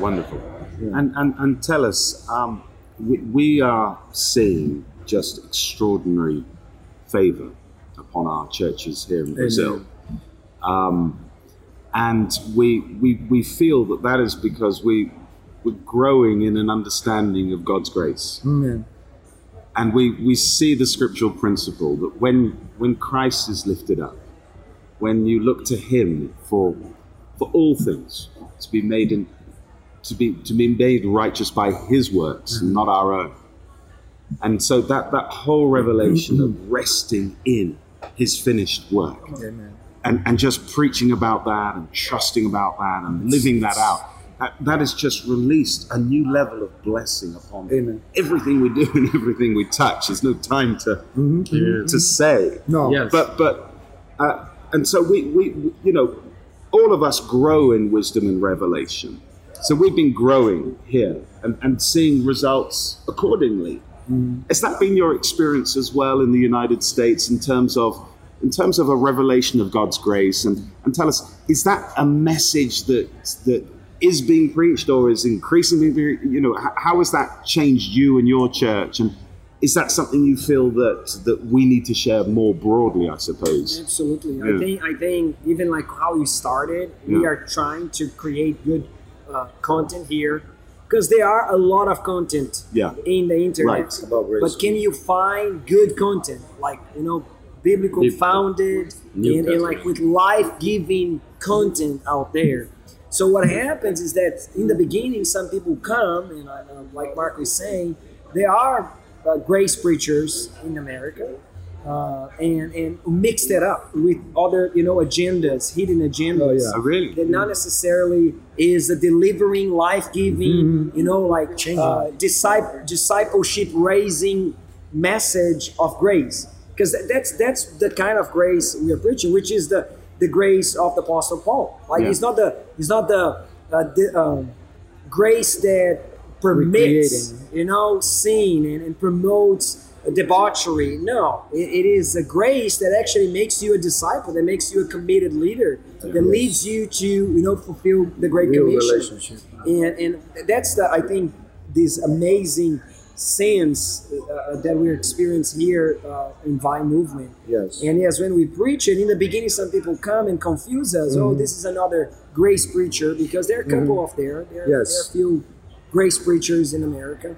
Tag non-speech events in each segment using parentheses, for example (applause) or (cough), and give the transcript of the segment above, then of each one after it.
wonderful. And, and and tell us, um, we, we are seeing just extraordinary favor upon our churches here in Brazil. Um, and we, we, we feel that that is because we, we're growing in an understanding of God's grace. Amen. And we, we see the scriptural principle that when, when Christ is lifted up, when you look to Him for, for all things to be made in, to be, to be made righteous by His works and not our own. And so that, that whole revelation of mm-hmm. resting in His finished work Amen. and, and just preaching about that and trusting about that and living that out. That, that has just released a new level of blessing upon Amen. everything we do (laughs) and everything we touch. There's no time to mm-hmm. to say, No. Yes. but but uh, and so we, we we- you know all of us grow in wisdom and revelation. So we've been growing here and, and seeing results accordingly. Mm-hmm. Has that been your experience as well in the United States in terms of in terms of a revelation of God's grace? And, and tell us, is that a message that that is being preached or is increasingly, you know, how has that changed you and your church? And is that something you feel that that we need to share more broadly? I suppose. Absolutely. Yeah. I think I think even like how you started, we are trying to create good uh, content here because there are a lot of content Yeah. in the internet. Right. About grace. But can you find good content like you know biblical Biblical. founded New and, and like with life giving content out there? So what happens is that in the beginning, some people come and uh, like Mark was saying, there are uh, grace preachers in America uh, and and mix that up with other you know agendas, hidden agendas. Oh, yeah. Really? That not necessarily is a delivering, life giving, you know, like uh, disciple, discipleship raising message of grace. Because that's that's the kind of grace we are preaching, which is the the grace of the Apostle Paul. Like Yeah. it's not the it's not the, uh, the um, grace that permits, you know, sin and, and promotes debauchery. No, it, it is a grace that actually makes you a disciple, that makes you a committed leader, that leads you to, you know, fulfill the Great Real Commission. relationship. And, and that's the, I think, this amazing sense uh, that we're experiencing here uh, in Vine Movement. Yes. And yes, when we preach it, in the beginning, some people come and confuse us. Mm-hmm. Oh, this is another grace preacher because there are a couple of there. There, Yes. there are a few grace preachers in America,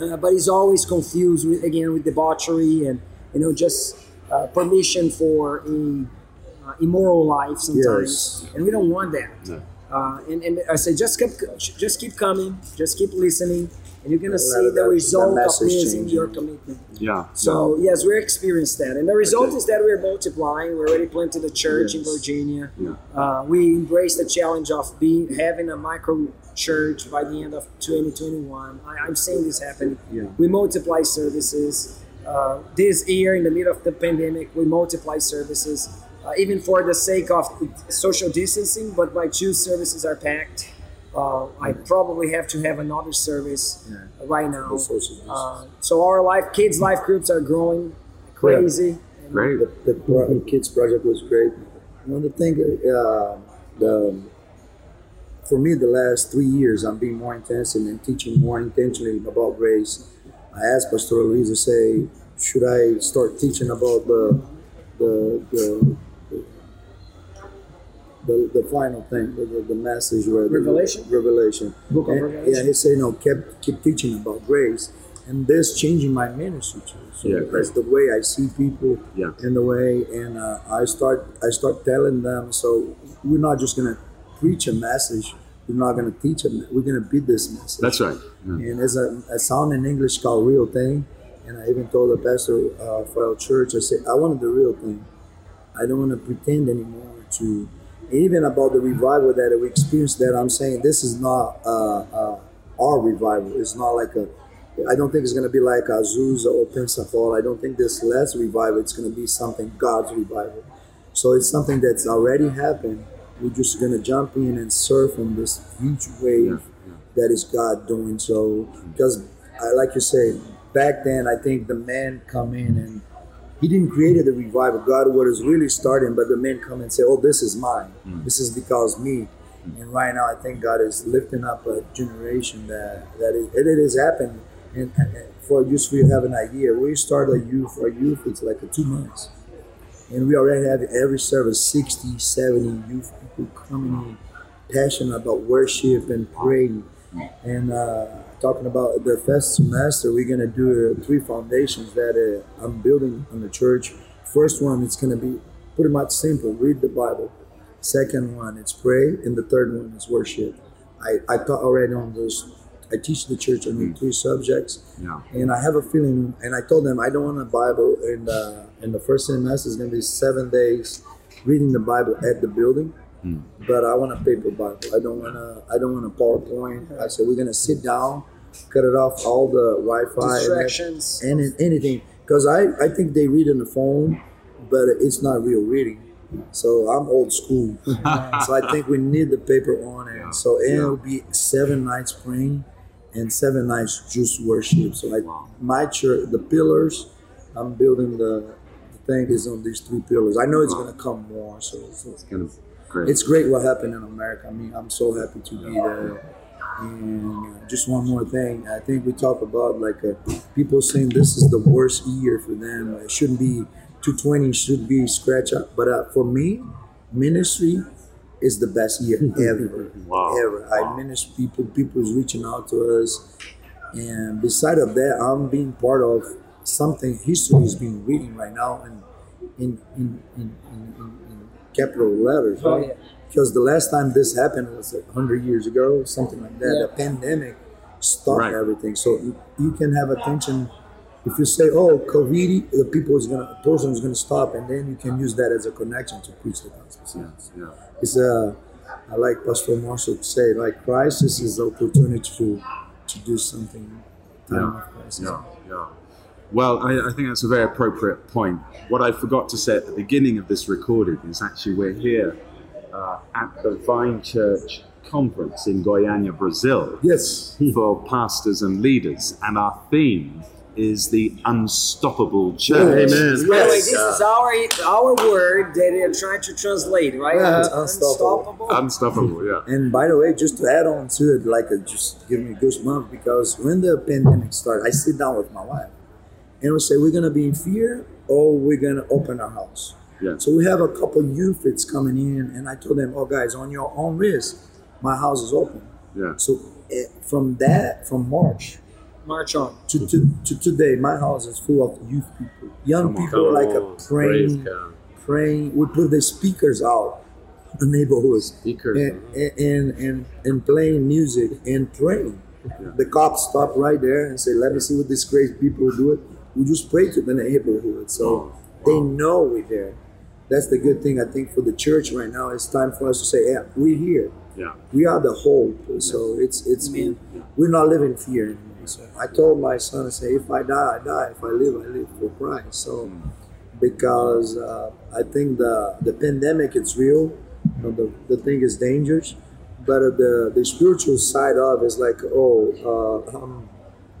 uh, but he's always confused with again with debauchery and you know just uh, permission for a uh, immoral life sometimes, Yes. and we don't want that. No. Uh, and, and I say just keep just keep coming, just keep listening, and you're gonna see the result that of this in your commitment. Yeah. So yes, we experienced that, and the result Okay. is that we're multiplying. We already planted a church in Virginia. Yeah. Uh, we embraced the challenge of being having a micro church by the end of 2021. I, I'm seeing this happen. Yeah. We multiply services. Uh, this year, in the middle of the pandemic, we multiply services, uh, even for the sake of social distancing. But my two services are packed. Uh, I probably have to have another service Yeah. right now. The social distance. Uh, so our life, kids' life groups are growing crazy. And Great. the, the pro- kids project was great. One of the thing, uh, the for me, the last three years, I'm being more intensive and teaching more intentionally about grace. I asked Pastor Luis to say, should I start teaching about the the the the, the final thing, the, the, the message where the Revelation? revelation. Book of And- Revelation? Yeah, he said, no, kept keep teaching about grace, and this changing my ministry too. So Yeah, that's the way I see people, Yeah. in the way, and uh, I start I start telling them. So we're not just gonna preach a message. We're not gonna teach them. We're gonna be this message. That's right. Yeah. And there's a, a sound in English called real thing. And I even told the pastor uh, for our church, I said, I wanted the real thing. I don't want to pretend anymore to, even about the revival that we experienced that I'm saying this is not uh, uh, our revival. It's not like a, I don't think it's going to be like Azusa or Pensacola. I don't think this last revival, it's going to be something God's revival. So it's something that's already happened. We're just going to jump in and surf on this huge wave that is God doing. So, because I like you say, back then I think the man come in and he didn't create the revival. God was really starting, but the men come and say, "Oh, this is mine. Mm. This is because me." Mm. And right now, I think God is lifting up a generation that that it, has happened. And, and for just for you to have an idea, we start a youth, our youth, it's like a two months. And we already have every service 60, 70 youth people coming in, passionate about worship and praying. Mm. And uh, talking about the first semester, we're going to do uh, three foundations that uh, I'm building on the church. First one, it's going to be pretty much simple read the Bible. Second one, it's pray. And the third one is worship. I, I taught already on those. I teach the church on the three subjects. Yeah. And I have a feeling, and I told them I don't want a Bible and the in the first semester is going to be seven days reading the Bible at the building, but I want a paper Bible. I don't want to. I don't want a PowerPoint. I said we're going to sit down, cut it off all the Wi-Fi Distractions. and, and anything because I I think they read on the phone, but it's not real reading. So I'm old school. (laughs) so I think we need the paper on it. So and it'll be seven nights praying and seven nights just worship. So like my church, the pillars, I'm building the, the thing is on these three pillars. I know it's gonna come more. So, so Kind of great. it's great what happened in America. I mean, I'm so happy to be there. And uh, just one more thing, I think we talk about like uh, people saying this is the worst year for them. It shouldn't be 220, should be scratch up. But uh, for me, ministry is the best year (laughs) ever, Wow. ever. I minister people. People is reaching out to us, and beside of that, I'm being part of something history is being written right now, and in in, in, in, in capital letters, Oh, right? yeah. Because the last time this happened was like 100 years ago, something like that. Yeah. The pandemic stopped Right. everything. So you, you can have attention. If you say, "Oh, COVID," the people is gonna, the person is gonna stop, and then you can use that as a connection to preach the gospel. So Yes, yeah. it's a, I like Pastor Marshall to say, like crisis is the opportunity to to do something. Time Yeah. of. Yeah, yeah. Well, I, I think that's a very appropriate point. What I forgot to say at the beginning of this recording is actually we're here uh, at the Vine Church conference in Goiânia, Brazil, Yes. (laughs) for pastors and leaders, and our theme is the unstoppable church. Amen. By the way, Yes. this is our our word that they're trying to translate, right? Yeah, It's unstoppable. Unstoppable, yeah. (laughs) And by the way, just to add on to it, like it just give me goosebumps because when the pandemic started, I sit down with my wife and we say we're gonna be in fear or we're gonna open our house. Yeah. So we have a couple youth that's coming in, and I told them, "Oh, guys, on your own risk, my house is open." Yeah. So eh, from that, from March March on. to, to, to today, my house is full of youth people, young Come on. people like a praying, praying. We put the speakers out, in the neighborhoods Speakers. and, and, and, and playing music and praying. Yeah. The cops stop right there and say, let me see what these crazy people do it. We just pray to the neighborhood. So they know we're there. That's the good thing, I think, for the church right now. It's time for us to say, yeah, we're here. Yeah. We are the hope. So it's, it's we're not living fear anymore. So I told my son, I say, if I die, I die. If I live, I live for Christ. So because uh, I think the the pandemic it's real. You know, the, the thing is dangerous, but the the spiritual side of it is like oh uh, um,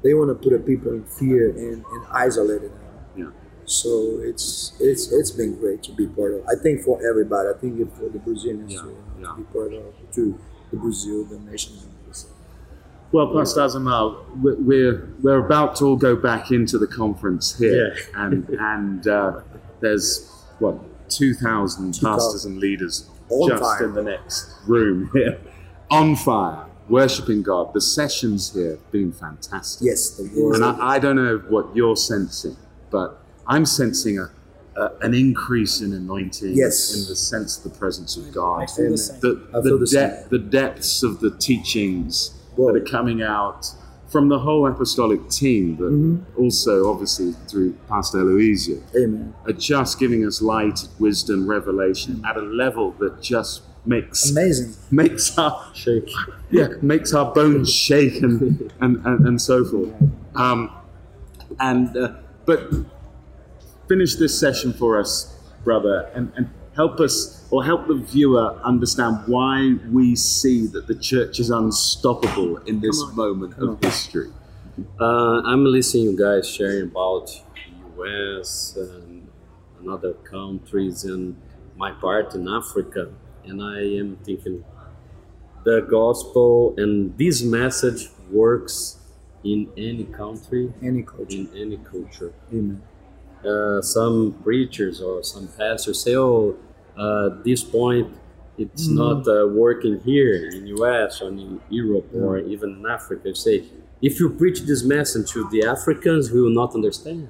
they want to put the people in fear and, and isolate them. Yeah. So it's it's it's been great to be part of. I think for everybody. I think for the Brazilians Yeah, to, yeah. to be part of to the Brazil, the nation. Well, Pastor Azamal, we- we're we're about to all go back into the conference here, (laughs) and and uh, there's what two thousand 2,000. pastors and leaders On just fire. in the next room here, on fire, worshiping God. The sessions here have been fantastic. Yes, the word. And I, I don't know what you're sensing, but I'm sensing a, a an increase in anointing. Yes. In the sense of the presence of God. I feel the same. The, I feel the, depth, the depths of the teachings Whoa. that are coming out from the whole apostolic team, but Mm-hmm. also obviously through Pastor Aluízio, Amen. are just giving us light, wisdom, revelation at a level that just makes Amazing. makes our Shake. (laughs) yeah makes our bones shake and and, and, and so forth. Um, and uh, but finish this session for us, brother, and, and help us or help the viewer understand why we see that the church is unstoppable in this moment of history. Uh, I'm listening you guys sharing about US and, and other countries and my part in Africa, and I am thinking the gospel and this message works in any country, Any culture. in any culture. Amen. Uh, some preachers or some pastors say, "Oh, uh, this point it's not uh, working here in the US or in Europe or even in Africa." They say, if you preach this message to the Africans, we will not understand.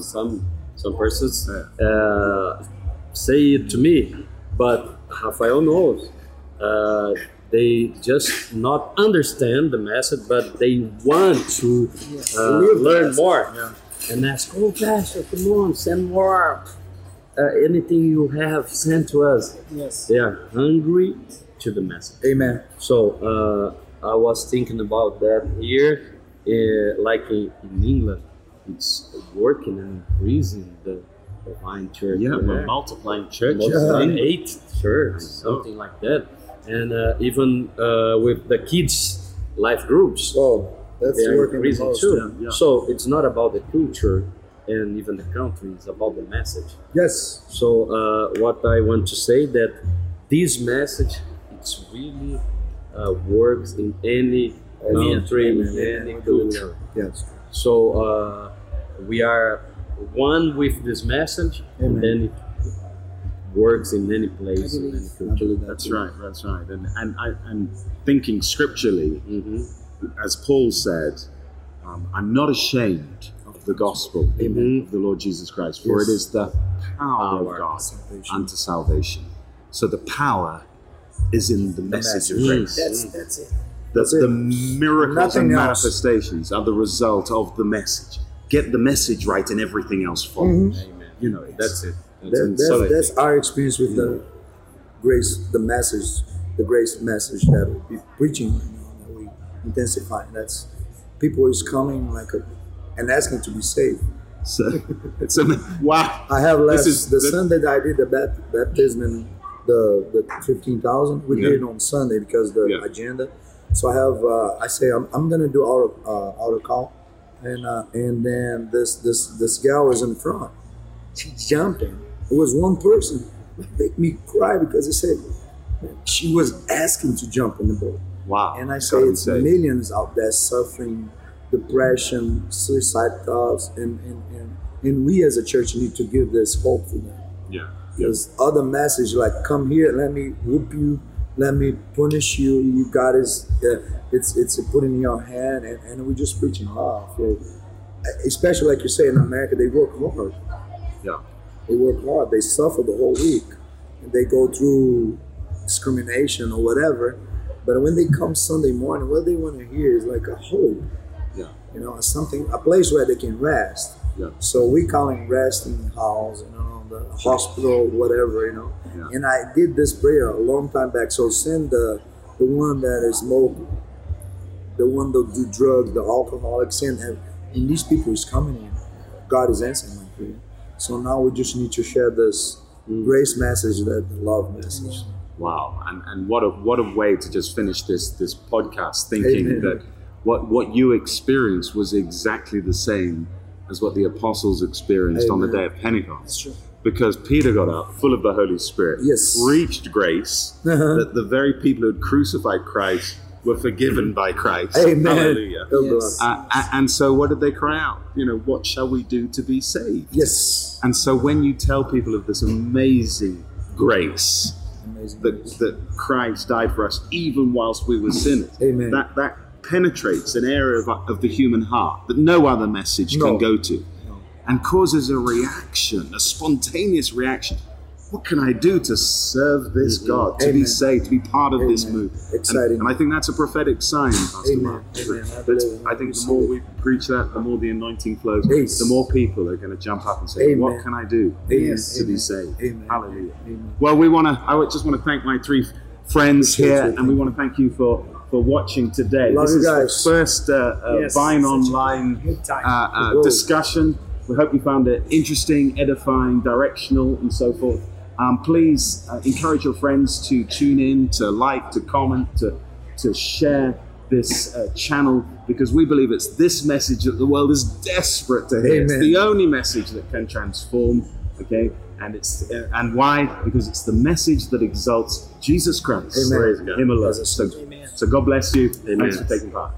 Some some persons uh, say it to me, but Rafael knows. Uh, they just not understand the message, but they want to uh, learn more and ask, "Oh, Pastor, come on, send more. Uh, anything you have, send to us." Yes. They are hungry to the message. Amen. So uh, I was thinking about that here, uh, like in, in England, it's working and increasing the divine church. Yeah, we're multiplying churches. Multiplying eh? eight church, something like that, and uh, even uh, with the kids' life groups, Oh, that's working the increasing most. too. yeah. So it's not about the culture and even the country; it's about the message. Yes. So uh, what I want to say that this message it's really uh, works in any country, in any culture. Yes. So uh, we are one with this message, Amen. and then it works in any place, in any culture. believe that. That's right. That's right. And and I, and thinking scripturally, hmm as Paul said, um, I'm not ashamed of the gospel Amen. of the Lord Jesus Christ, for Yes. it is the power, Power. of God Salvation. unto salvation. So the power is in the message of message. grace. That's that's it. The, That's it. the miracles Nothing and else. manifestations are the result of the message. Get the message right, and everything else follows. Amen. You know, that's it. That's That, that's, that's our experience with the grace, the message, the grace message that we're preaching right now, that we intensify. That's people is coming like a, and asking to be saved. so- (laughs) it's a, wow. I have less. is- the that- Sunday that I did the bat, baptism and the the fifteen thousand, we Yeah. did it on Sunday because the Yeah. agenda. So I have. Uh, I say I'm, I'm gonna do auto uh, altar call, and uh, and then this this this gal was in front. She jumped jumping. It was one person. It make me cry because I said she was asking to jump in the boat. Wow. And I say it's millions out there suffering depression, suicide thoughts, and, and, and, and we as a church need to give this hope for them. Yeah. Yeah. There's other message like, come here, let me whoop you, let me punish you. You God is, uh, it's it's put in your hand, and, and we're just preaching love. So, especially like you say in America, they work hard. Yeah. They work hard. They suffer the whole week. And they go through discrimination or whatever. But when they come Sunday morning, what they want to hear is like a hope. Yeah. You know, something, a place where they can rest. Yeah. So we call it resting house, you know, the hospital, whatever, you know. Yeah. And I did this prayer a long time back. So send the the one that is smoke, the one that do drugs, the alcoholics, send and, and these people is coming in. God is answering my prayer. So now we just need to share this mm. grace message, that love message. Wow, and and what a what a way to just finish this this podcast, thinking Amen. that what what you experienced was exactly the same as what the apostles experienced on the day of Pentecost. That's true. Because Peter got up, full of the Holy Spirit, Yes. preached grace, Uh-huh. that the very people who had crucified Christ were forgiven by Christ. Amen. Hallelujah. Oh, Yes. Uh, and so, what did they cry out? You know, what shall we do to be saved? Yes. And so, when you tell people of this amazing grace, Amazing. that, that Christ died for us even whilst we were sinners. Amen. That that penetrates an area of, of the human heart that no other message No. can go to, No. and causes a reaction, a spontaneous reaction. What can I do to serve this mm-hmm. God, to be saved, to be part of this Amen. move? Exciting. And, and I think that's a prophetic sign, Pastor Amen. Mark. Amen. I That's- believe it. I think the more we preach that, the more the anointing flows. Yes. The more people are going to jump up and say, Amen. "What can I do Amen. to be saved?" Amen. Hallelujah. Amen. Well, we want to. I just want to thank my three friends here, and we want to thank you for for watching today. Love this is guys. the first uh, uh, Yes, Vine Online uh, uh, discussion. We hope you found it interesting, edifying, directional, and so forth. Um, please uh, encourage your friends to tune in, to like, to comment, to to share this uh, channel because we believe it's this message that the world is desperate to hear. It's the only message that can transform. Okay, and it's uh, and why? Because it's the message that exalts Jesus Christ, Amen. Him alone. So, Amen. So God bless you. Amen. Thanks for taking part.